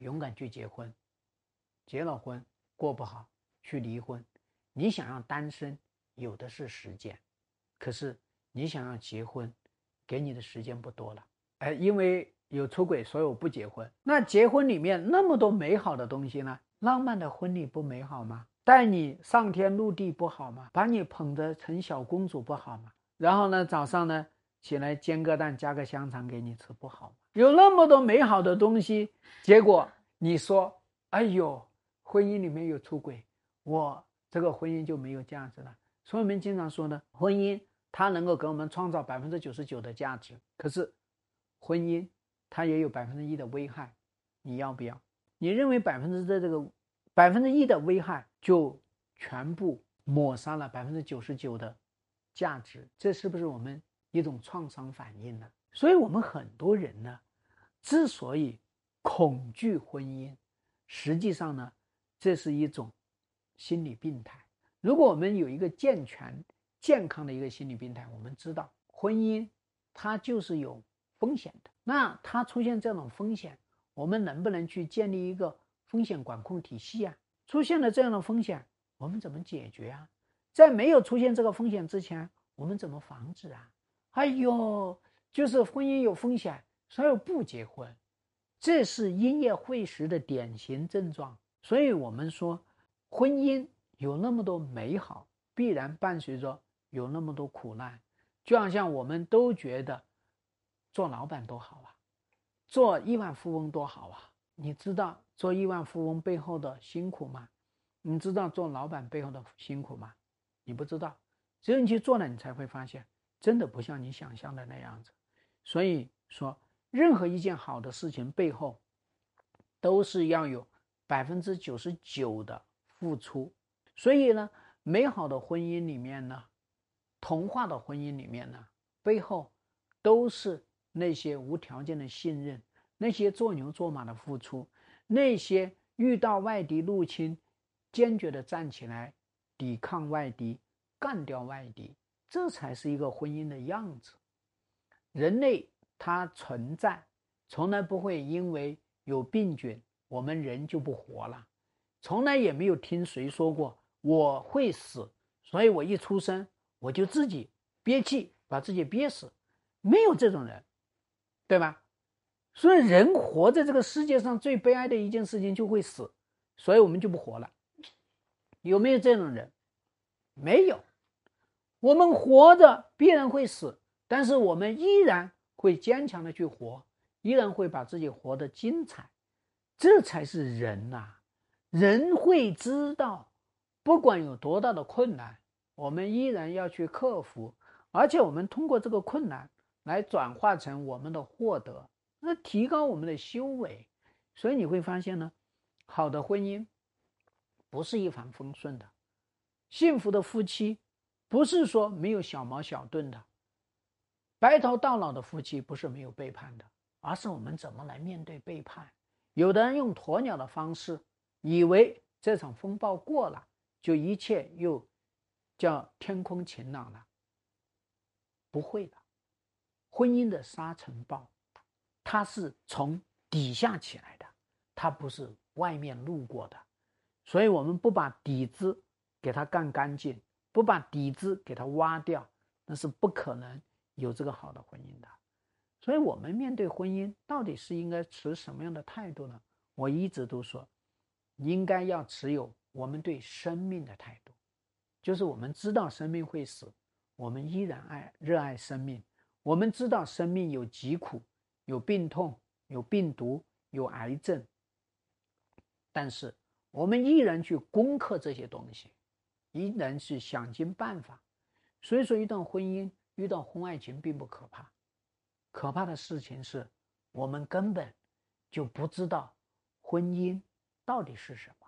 勇敢去结婚。结了婚过不好，去离婚。你想要单身，有的是时间，可是你想要结婚，给你的时间不多了。哎，因为有出轨，所以我不结婚。那结婚里面那么多美好的东西呢？浪漫的婚礼不美好吗？带你上天入地不好吗？把你捧得成小公主不好吗？然后呢，早上呢起来煎个蛋，加个香肠给你吃不好吗？有那么多美好的东西，结果你说，哎呦，婚姻里面有出轨，我这个婚姻就没有价值了。所以我们经常说呢，婚姻它能够给我们创造百分之九十九的价值，可是婚姻它也有百分之一的危害，你要不要？你认为百分之的这个百分之一的危害就全部抹杀了百分之九十九的？价值，这是不是我们一种创伤反应呢？所以，我们很多人呢，之所以恐惧婚姻，实际上呢，这是一种心理病态。如果我们有一个健全、健康的一个心理病态，我们知道婚姻它就是有风险的。那它出现这种风险，我们能不能去建立一个风险管控体系啊？出现了这样的风险，我们怎么解决啊？在没有出现这个风险之前，我们怎么防止啊？哎呦，就是婚姻有风险，所以不结婚，这是因噎废食的典型症状。所以我们说，婚姻有那么多美好，必然伴随着有那么多苦难。就好像我们都觉得做老板多好啊，做亿万富翁多好啊。你知道做亿万富翁背后的辛苦吗？你知道做老板背后的辛苦吗？你不知道，只有你去做了，你才会发现，真的不像你想象的那样子。所以说，任何一件好的事情背后，都是要有百分之九十九的付出。所以呢，美好的婚姻里面呢，童话的婚姻里面呢，背后都是那些无条件的信任，那些做牛做马的付出，那些遇到外敌入侵，坚决的站起来。抵抗外敌，干掉外敌，这才是一个婚姻的样子。人类它存在，从来不会因为有病菌，我们人就不活了。从来也没有听谁说过我会死，所以我一出生我就自己憋气，把自己憋死，没有这种人，对吧？所以人活在这个世界上最悲哀的一件事情就会死，所以我们就不活了。有没有这种人？没有。我们活着必然会死，但是我们依然会坚强的去活，依然会把自己活得精彩。这才是人呐！人会知道，不管有多大的困难，我们依然要去克服，而且我们通过这个困难来转化成我们的获得，那提高我们的修为。所以你会发现呢，好的婚姻。不是一帆风顺的，幸福的夫妻不是说没有小矛小盾的，白头到老的夫妻不是没有背叛的，而是我们怎么来面对背叛。有的人用鸵鸟的方式，以为这场风暴过了，就一切又叫天空晴朗了。不会的，婚姻的沙尘暴，它是从底下起来的，它不是外面路过的。所以，我们不把底子给它干干净，不把底子给它挖掉，那是不可能有这个好的婚姻的。所以，我们面对婚姻，到底是应该持什么样的态度呢？我一直都说，应该要持有我们对生命的态度，就是我们知道生命会死，我们依然爱热爱生命。我们知道生命有疾苦，有病痛，有病毒，有癌症，但是。我们依然去攻克这些东西，依然去想尽办法。所以说，一段婚姻遇到婚外情并不可怕，可怕的事情是我们根本就不知道婚姻到底是什么，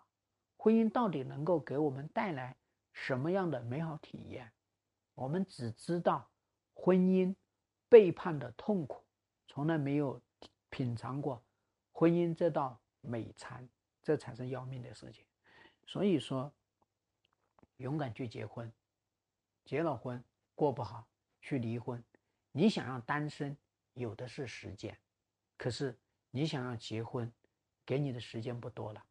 婚姻到底能够给我们带来什么样的美好体验。我们只知道婚姻背叛的痛苦，从来没有品尝过婚姻这道美餐。这才是要命的事情，所以说，勇敢去结婚，结了婚过不好去离婚。你想让单身，有的是时间；可是你想要结婚，给你的时间不多了。